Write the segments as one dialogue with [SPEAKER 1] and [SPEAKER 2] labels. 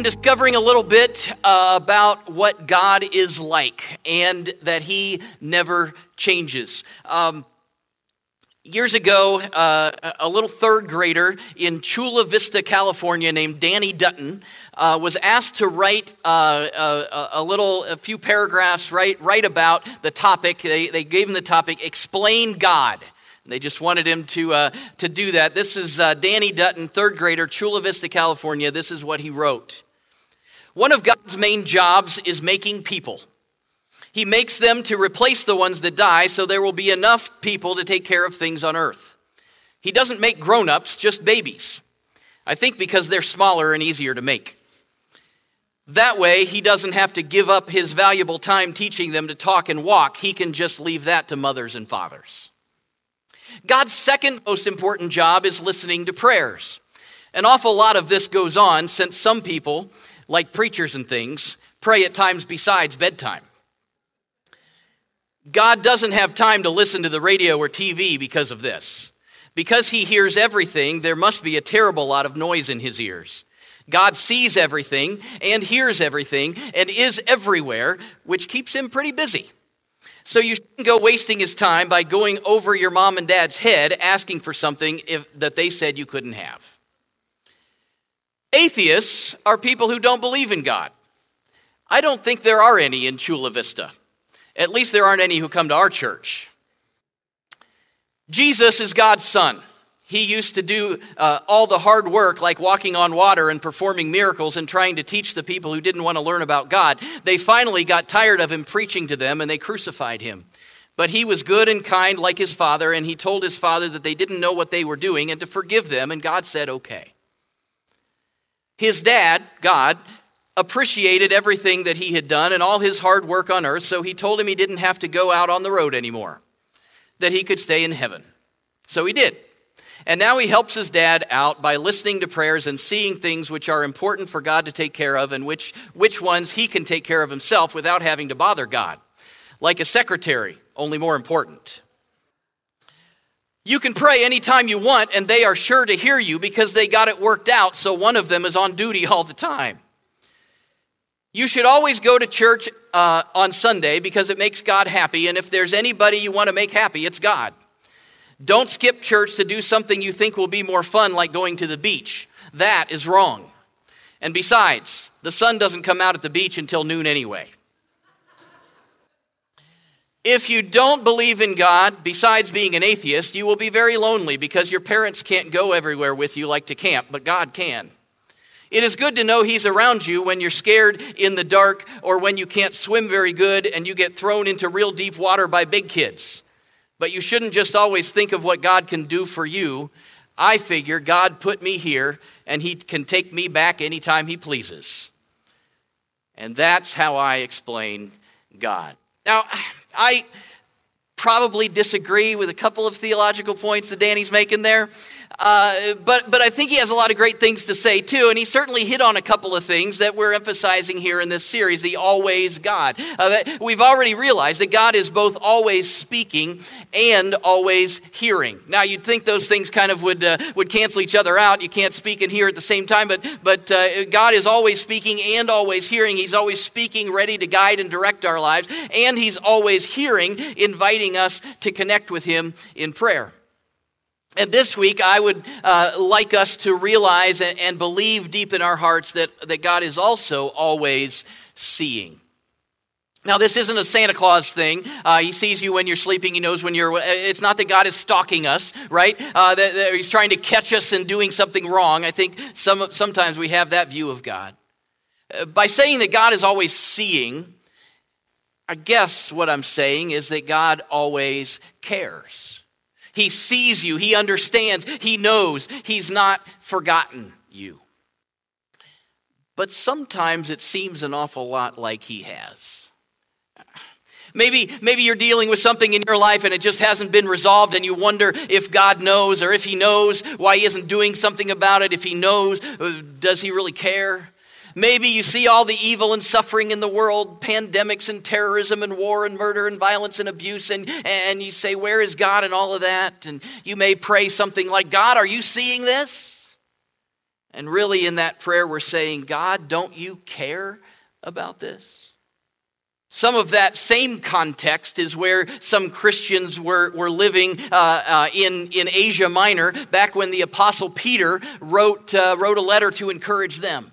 [SPEAKER 1] been discovering a little bit uh, about what God is like and that He never changes. Um, years ago, uh, a little third grader in Chula Vista, California, named Danny Dutton, uh, was asked to write uh, a, a, little, a few paragraphs, write, write about the topic. They, they gave him the topic, Explain God. They just wanted him to, uh, to do that. This is uh, Danny Dutton, third grader, Chula Vista, California. This is what he wrote. One of God's main jobs is making people. He makes them to replace the ones that die so there will be enough people to take care of things on earth. He doesn't make grown ups, just babies. I think because they're smaller and easier to make. That way, he doesn't have to give up his valuable time teaching them to talk and walk. He can just leave that to mothers and fathers. God's second most important job is listening to prayers. An awful lot of this goes on since some people, like preachers and things, pray at times besides bedtime. God doesn't have time to listen to the radio or TV because of this. Because he hears everything, there must be a terrible lot of noise in his ears. God sees everything and hears everything and is everywhere, which keeps him pretty busy. So you shouldn't go wasting his time by going over your mom and dad's head asking for something if, that they said you couldn't have. Atheists are people who don't believe in God. I don't think there are any in Chula Vista. At least there aren't any who come to our church. Jesus is God's son. He used to do uh, all the hard work, like walking on water and performing miracles and trying to teach the people who didn't want to learn about God. They finally got tired of him preaching to them and they crucified him. But he was good and kind like his father, and he told his father that they didn't know what they were doing and to forgive them, and God said, okay. His dad, God, appreciated everything that he had done and all his hard work on earth, so he told him he didn't have to go out on the road anymore, that he could stay in heaven. So he did. And now he helps his dad out by listening to prayers and seeing things which are important for God to take care of and which, which ones he can take care of himself without having to bother God. Like a secretary, only more important. You can pray anytime you want, and they are sure to hear you because they got it worked out, so one of them is on duty all the time. You should always go to church uh, on Sunday because it makes God happy, and if there's anybody you want to make happy, it's God. Don't skip church to do something you think will be more fun, like going to the beach. That is wrong. And besides, the sun doesn't come out at the beach until noon anyway. If you don't believe in God, besides being an atheist, you will be very lonely because your parents can't go everywhere with you like to camp, but God can. It is good to know He's around you when you're scared in the dark or when you can't swim very good and you get thrown into real deep water by big kids. But you shouldn't just always think of what God can do for you. I figure God put me here and He can take me back anytime He pleases. And that's how I explain God. Now, I probably disagree with a couple of theological points that Danny's making there. Uh, but, but I think he has a lot of great things to say too, and he certainly hit on a couple of things that we're emphasizing here in this series the always God. Uh, we've already realized that God is both always speaking and always hearing. Now, you'd think those things kind of would, uh, would cancel each other out. You can't speak and hear at the same time, but, but uh, God is always speaking and always hearing. He's always speaking, ready to guide and direct our lives, and He's always hearing, inviting us to connect with Him in prayer. And this week, I would uh, like us to realize and, believe deep in our hearts that, that God is also always seeing. Now, this isn't a Santa Claus thing. Uh, he sees you when you're sleeping. He knows when you're. It's not that God is stalking us, right? Uh, that, that he's trying to catch us in doing something wrong. I think some, sometimes we have that view of God. Uh, by saying that God is always seeing, I guess what I'm saying is that God always cares. He sees you, He understands, He knows, He's not forgotten you. But sometimes it seems an awful lot like He has. Maybe, maybe you're dealing with something in your life and it just hasn't been resolved, and you wonder if God knows or if He knows why He isn't doing something about it. If He knows, uh, does He really care? Maybe you see all the evil and suffering in the world, pandemics and terrorism and war and murder and violence and abuse, and, and you say, Where is God and all of that? And you may pray something like, God, are you seeing this? And really, in that prayer, we're saying, God, don't you care about this? Some of that same context is where some Christians were, were living uh, uh, in, in Asia Minor back when the Apostle Peter wrote, uh, wrote a letter to encourage them.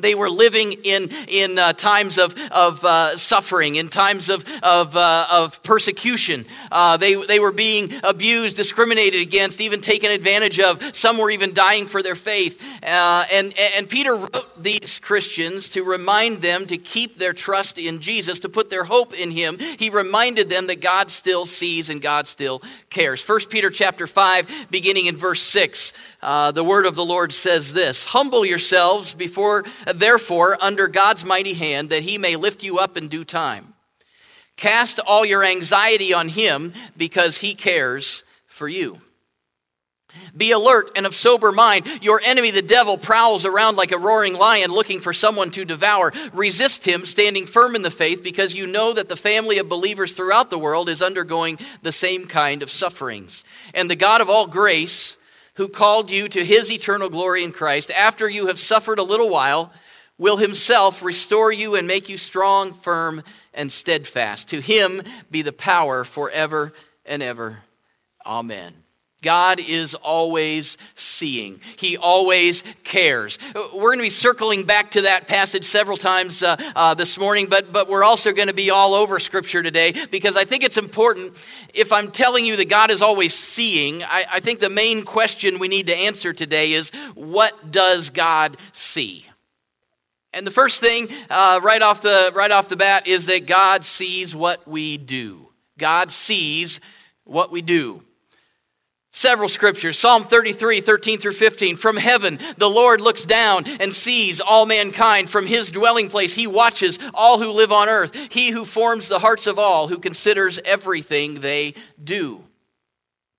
[SPEAKER 1] They were living in, in uh, times of, of uh, suffering, in times of, of, uh, of persecution. Uh, they, they were being abused, discriminated against, even taken advantage of. Some were even dying for their faith. Uh, and, and Peter wrote these Christians to remind them to keep their trust in Jesus, to put their hope in him. He reminded them that God still sees and God still cares. 1 Peter chapter 5, beginning in verse 6, uh, the word of the Lord says this Humble yourselves before therefore, under God's mighty hand, that he may lift you up in due time. Cast all your anxiety on him because he cares for you. Be alert and of sober mind. Your enemy, the devil, prowls around like a roaring lion looking for someone to devour. Resist him, standing firm in the faith, because you know that the family of believers throughout the world is undergoing the same kind of sufferings. And the God of all grace, who called you to his eternal glory in Christ, after you have suffered a little while, will himself restore you and make you strong, firm, and steadfast. To him be the power forever and ever. Amen. God is always seeing. He always cares. We're going to be circling back to that passage several times uh, uh, this morning, but, but we're also going to be all over Scripture today because I think it's important. If I'm telling you that God is always seeing, I, I think the main question we need to answer today is what does God see? And the first thing uh, right, off the, right off the bat is that God sees what we do. God sees what we do. Several scriptures, Psalm 33, 13 through 15. From heaven, the Lord looks down and sees all mankind. From his dwelling place, he watches all who live on earth. He who forms the hearts of all, who considers everything they do.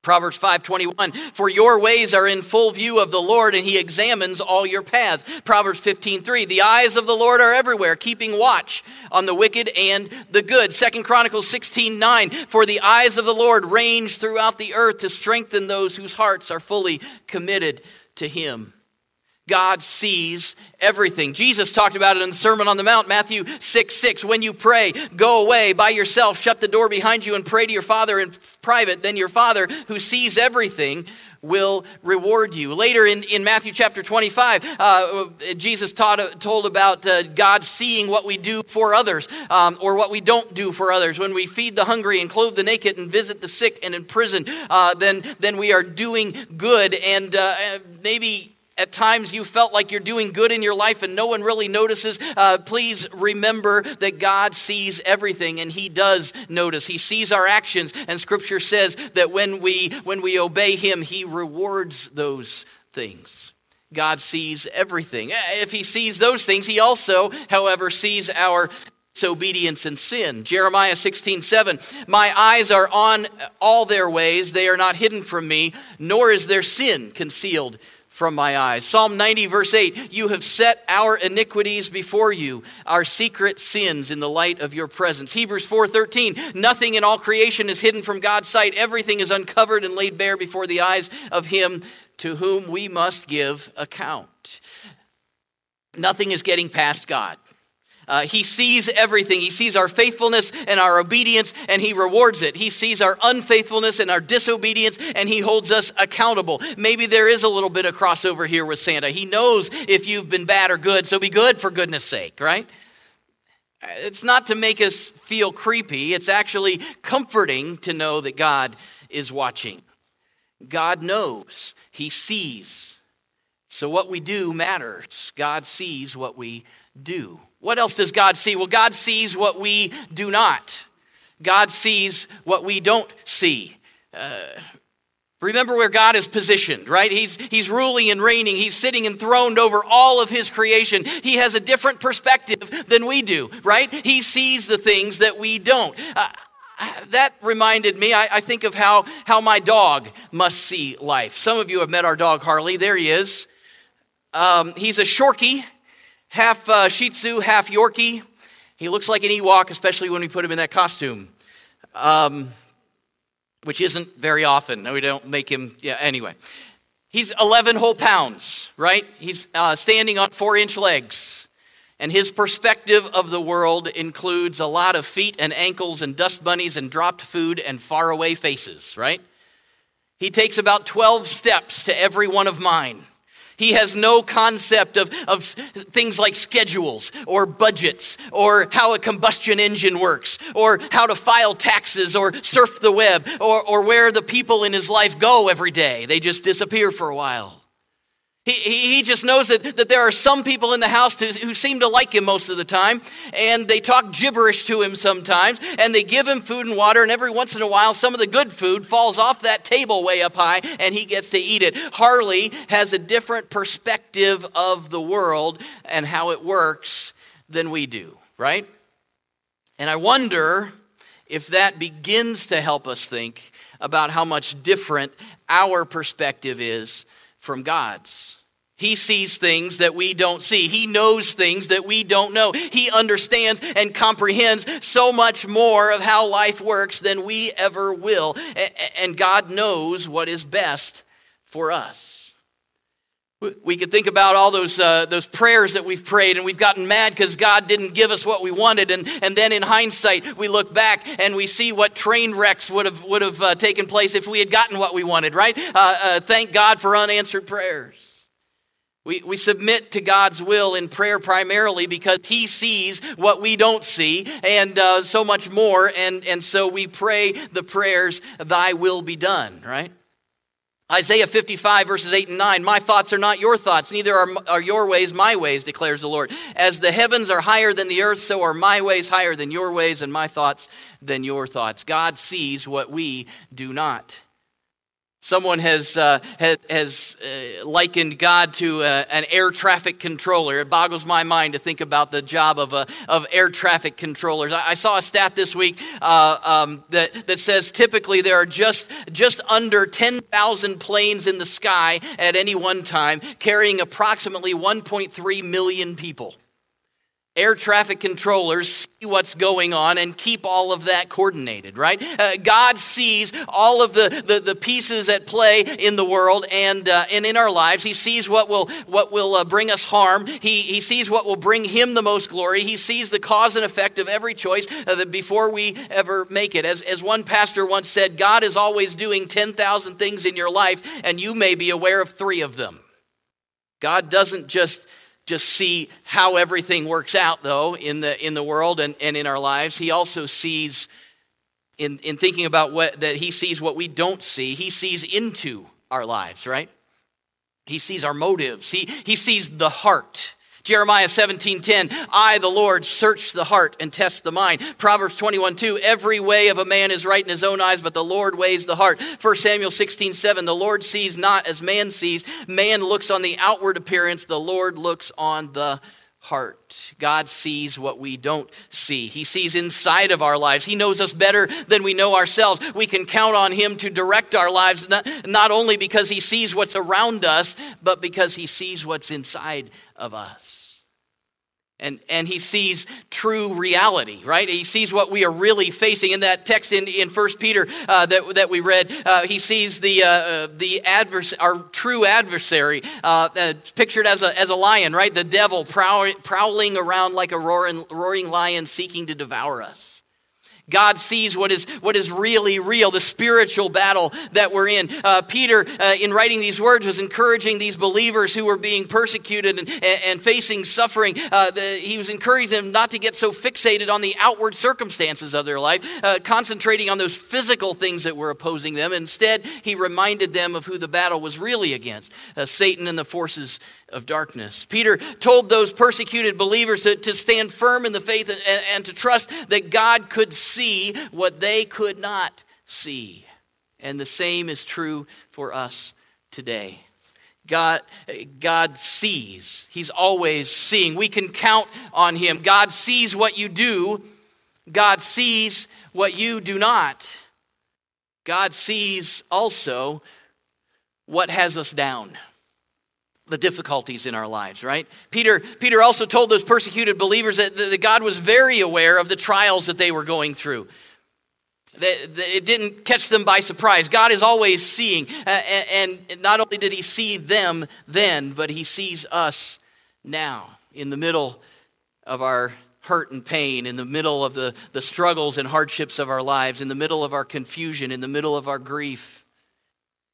[SPEAKER 1] Proverbs 5:21 For your ways are in full view of the Lord and he examines all your paths. Proverbs 15:3 The eyes of the Lord are everywhere keeping watch on the wicked and the good. Second Chronicles 16:9 For the eyes of the Lord range throughout the earth to strengthen those whose hearts are fully committed to him. God sees everything. Jesus talked about it in the Sermon on the Mount, Matthew 6 6. When you pray, go away by yourself, shut the door behind you, and pray to your Father in private. Then your Father, who sees everything, will reward you. Later in, in Matthew chapter 25, uh, Jesus taught, told about uh, God seeing what we do for others um, or what we don't do for others. When we feed the hungry and clothe the naked and visit the sick and in prison, uh, then, then we are doing good. And uh, maybe at times you felt like you're doing good in your life and no one really notices, uh, please remember that God sees everything and He does notice. He sees our actions, and Scripture says that when we when we obey Him, He rewards those things. God sees everything. If He sees those things, He also, however, sees our disobedience and sin. Jeremiah 16, 7. My eyes are on all their ways, they are not hidden from me, nor is their sin concealed from my eyes. Psalm 90, verse 8 You have set our iniquities before you, our secret sins in the light of your presence. Hebrews 4 13 Nothing in all creation is hidden from God's sight, everything is uncovered and laid bare before the eyes of Him to whom we must give account. Nothing is getting past God. Uh, he sees everything. He sees our faithfulness and our obedience, and He rewards it. He sees our unfaithfulness and our disobedience, and He holds us accountable. Maybe there is a little bit of crossover here with Santa. He knows if you've been bad or good, so be good for goodness sake, right? It's not to make us feel creepy, it's actually comforting to know that God is watching. God knows, He sees. So what we do matters. God sees what we do. What else does God see? Well, God sees what we do not. God sees what we don't see. Uh, remember where God is positioned, right? He's, he's ruling and reigning. He's sitting enthroned over all of his creation. He has a different perspective than we do, right? He sees the things that we don't. Uh, that reminded me, I, I, think of how, how my dog must see life. Some of you have met our dog, Harley. There he is. Um, he's a Shorkie half uh, Shih Tzu, half Yorkie. He looks like an Ewok, especially when we put him in that costume, um, which isn't very often. No, we don't make him. Yeah. Anyway, He's 11 whole pounds, right? He's uh, standing on four inch legs. And his perspective of the world includes a lot of feet and ankles and dust bunnies and dropped food and faraway faces, right? He takes about 12 steps to every one of mine. He has no concept of, of things like schedules or budgets or how a combustion engine works or how to file taxes or surf the web or, or where the people in his life go every day. They just disappear for a while. He, he, just knows that, that there are some people in the house who seem to like him most of the time, and they talk gibberish to him sometimes, and they give him food and water, and every once in a while, some of the good food falls off that table way up high, and he gets to eat it. Harley has a different perspective of the world and how it works than we do, right? And I wonder if that begins to help us think about how much different our perspective is from God's. He sees things that we don't see. He knows things that we don't know. He understands and comprehends so much more of how life works than we ever will. And God knows what is best for us. We could think about all those, uh, those prayers that we've prayed and we've gotten mad because God didn't give us what we wanted. And, and then in hindsight, we look back and we see what train wrecks would have, would have uh, taken place if we had gotten what we wanted, right? Uh, uh thank God for unanswered prayers. We, we submit to God's will in prayer primarily because He sees what we don't see and uh, so much more. And, and so we pray the prayers, Thy will be done, right? Isaiah 55, verses 8 and 9 My thoughts are not your thoughts, neither are, are your ways my ways, declares the Lord. As the heavens are higher than the earth, so are my ways higher than your ways, and my thoughts than your thoughts. God sees what we do not. Someone has, uh, has, has uh, likened God to uh, an air traffic controller. It boggles my mind to think about the job of, a, of air traffic controllers. I, I saw a stat this week uh, um, that, that says typically there are just, just under 10,000 planes in the sky at any one time, carrying approximately 1.3 million people air traffic controllers see what's going on and keep all of that coordinated, right? Uh, God sees all of the, the, the, pieces at play in the world and, uh, and in our lives. He sees what will, what will uh, bring us harm. He, he sees what will bring Him the most glory. He sees the cause and effect of every choice uh, before we ever make it. As, as one pastor once said, God is always doing 10,000 things in your life, and you may be aware of three of them. God doesn't just just see how everything works out, though, in the, in the world and, and in our lives. He also sees, in, in thinking about what, that he sees what we don't see, he sees into our lives, right? He sees our motives, he, he sees the heart. Jeremiah 17:10, I, the Lord, search the heart and test the mind. Proverbs 21, 2, every way of a man is right in his own eyes, but the Lord weighs the heart. 1 Samuel 16:7, the Lord sees not as man sees. Man looks on the outward appearance, the Lord looks on the heart. God sees what we don't see. He sees inside of our lives. He knows us better than we know ourselves. We can count on Him to direct our lives, not, not only because He sees what's around us, but because He sees what's inside of us. And, and he sees true reality, right? He sees what we are really facing. In that text in, in 1 Peter uh, that, that we read, uh, he sees the, uh, uh the advers- our true adversary uh, uh, pictured as a, as a lion, right? The devil prow- prowling around like a roaring, roaring lion seeking to devour us. God sees what is, what is really real, the spiritual battle that we're in. Uh, Peter, uh, in writing these words, was encouraging these believers who were being persecuted and, and facing suffering. Uh, the, he was encouraging them not to get so fixated on the outward circumstances of their life, uh, concentrating on those physical things that were opposing them. Instead, he reminded them of who the battle was really against uh, Satan and the forces of darkness. Peter told those persecuted believers to, to stand firm in the faith and, and to trust that God could see what they could not see. And the same is true for us today. God, God sees. He's always seeing. We can count on Him. God sees what you do, God sees what you do not. God sees also what has us down the difficulties in our lives, right? Peter, Peter also told those persecuted believers that, that God was very aware of the trials that they were going through. It didn't catch them by surprise. God is always seeing. And not only did He see them then, but He sees us now in the middle of our hurt and pain, in the middle of the, the struggles and hardships of our lives, in the middle of our confusion, in the middle of our grief.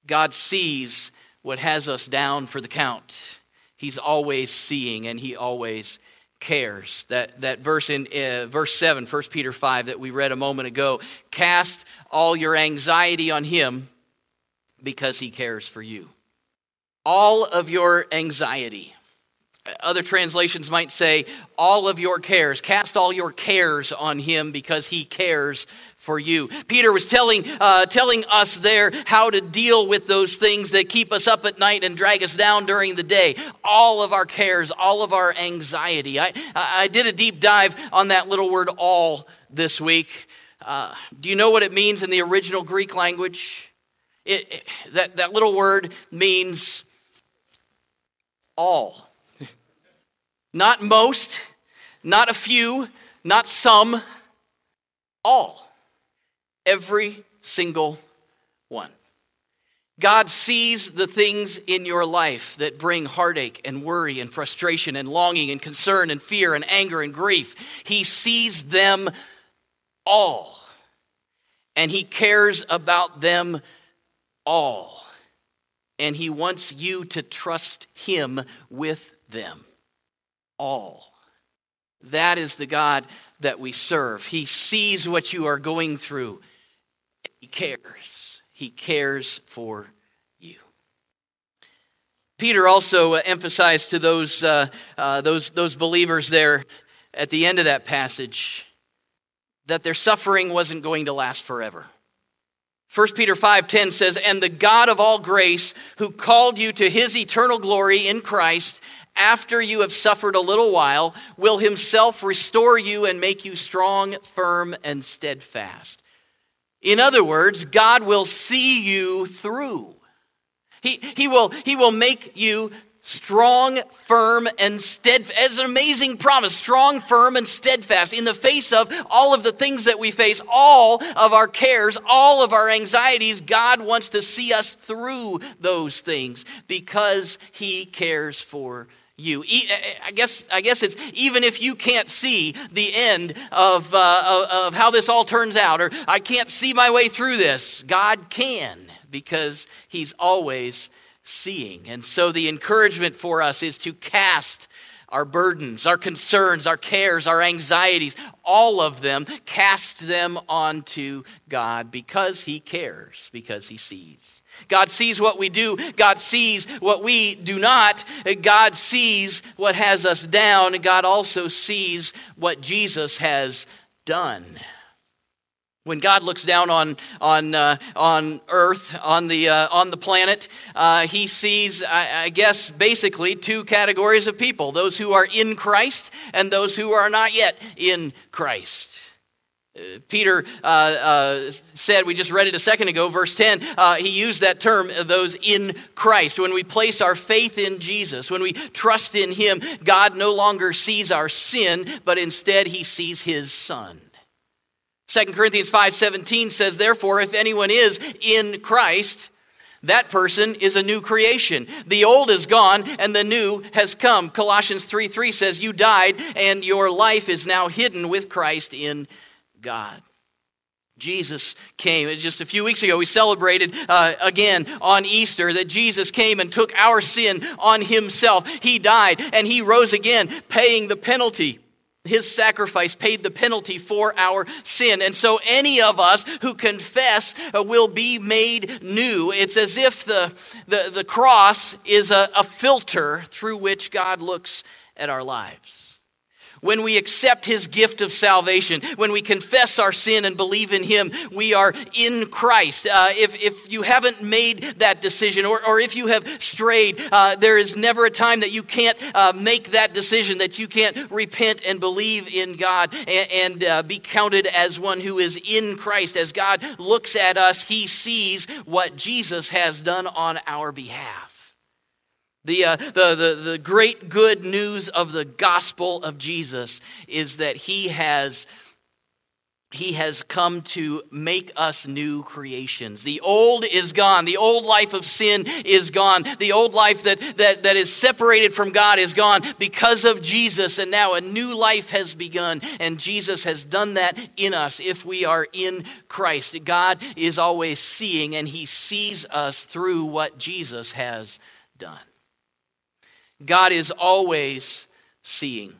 [SPEAKER 1] God sees what has us down for the count. He's always seeing and He always cares. That, that verse in uh, verse 7, 1 Peter 5, that we read a moment ago cast all your anxiety on Him because He cares for you. All of your anxiety. Other translations might say, all of your cares. Cast all your cares on him because he cares for you. Peter was telling, uh, telling us there how to deal with those things that keep us up at night and drag us down during the day. All of our cares, all of our anxiety. I, I did a deep dive on that little word all this week. Uh, do you know what it means in the original Greek language? It, it, that, that little word means all. Not most, not a few, not some, all. Every single one. God sees the things in your life that bring heartache and worry and frustration and longing and concern and fear and anger and grief. He sees them all. And He cares about them all. And He wants you to trust Him with them all. That is the God that we serve. He sees what you are going through. He cares. He cares for you. Peter also uh, emphasized to those, uh, uh, those, those believers there at the end of that passage that their suffering wasn't going to last forever. 1 Peter 5:10 says, "And the God of all grace, who called you to his eternal glory in Christ, after you have suffered a little while, will himself restore you and make you strong, firm, and steadfast. In other words, God will see you through. He, he, will, he will make you strong, firm, and steadfast. It's an amazing promise strong, firm, and steadfast in the face of all of the things that we face, all of our cares, all of our anxieties. God wants to see us through those things because He cares for you. I guess, I guess it's even if you can't see the end of, uh, of how this all turns out, or I can't see my way through this, God can because He's always seeing. And so the encouragement for us is to cast our burdens, our concerns, our cares, our anxieties, all of them, cast them onto God because He cares, because He sees. God sees what we do. God sees what we do not. God sees what has us down. God also sees what Jesus has done. When God looks down on, on, uh, on earth, on the, uh, on the planet, uh, he sees, I, I guess, basically two categories of people those who are in Christ and those who are not yet in Christ. Peter uh, uh, said, we just read it a second ago, verse 10, uh, he used that term, uh, those in Christ. When we place our faith in Jesus, when we trust in him, God no longer sees our sin, but instead he sees his son. 2 Corinthians 5:17 says, Therefore, if anyone is in Christ, that person is a new creation. The old is gone and the new has come. Colossians 3 3 says, You died and your life is now hidden with Christ in God. Jesus came. Just a few weeks ago, we celebrated uh, again on Easter that Jesus came and took our sin on himself. He died and he rose again, paying the penalty. His sacrifice paid the penalty for our sin. And so, any of us who confess uh, will be made new. It's as if the, the, the cross is a, a filter through which God looks at our lives when we accept his gift of salvation, when we confess our sin and believe in him, we are in Christ. Uh, if, if you haven't made that decision or, or if you have strayed, uh, there is never a time that you can't uh, make that decision, that you can't repent and believe in God and, and uh, be counted as one who is in Christ. As God looks at us, he sees what Jesus has done on our behalf. The, uh, the, the, the great good news of the gospel of Jesus is that he has he has come to make us new creations. The old is gone. The old life of sin is gone. The old life that, that, that is separated from God is gone because of Jesus. And now a new life has begun. And Jesus has done that in us if we are in Christ. God is always seeing, and he sees us through what Jesus has done. God is always seeing.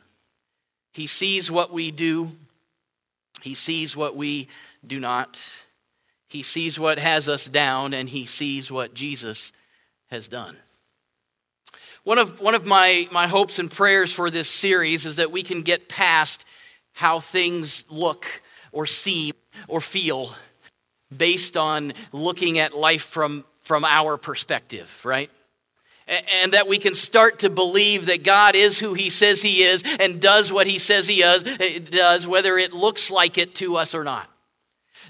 [SPEAKER 1] He sees what we do. He sees what we do not. He sees what has us down, and he sees what Jesus has done. One of, one of my, my hopes and prayers for this series is that we can get past how things look or seem or feel based on looking at life from, from our perspective, right? And that we can start to believe that God is who He says He is and does what He says He eh, does, whether it looks like it to us or not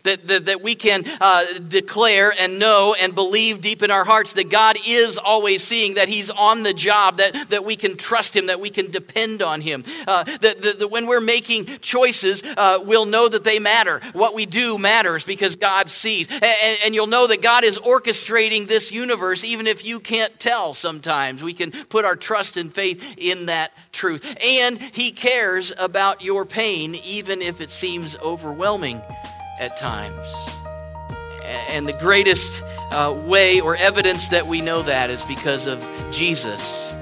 [SPEAKER 1] that, that, that we can uh, declare and know and believe deep in our hearts that God is always seeing, that He's on the job, that, that we can trust Him, that we can depend on Him. Uh, that, that, that, when we're making choices, uh, we'll know that they matter. What we do matters because God sees. And, and you'll know that God is orchestrating this universe, even if you can't tell sometimes. We can put our trust and faith in that truth. And He cares about your pain, even if it seems overwhelming at times. And the greatest uh, way or evidence that we know that is because of Jesus,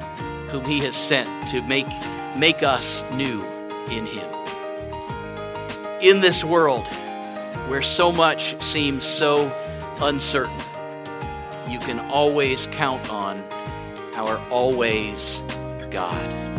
[SPEAKER 1] whom He has sent to make, make us new in Him. In this world where so much seems so uncertain, you can always count on our always God.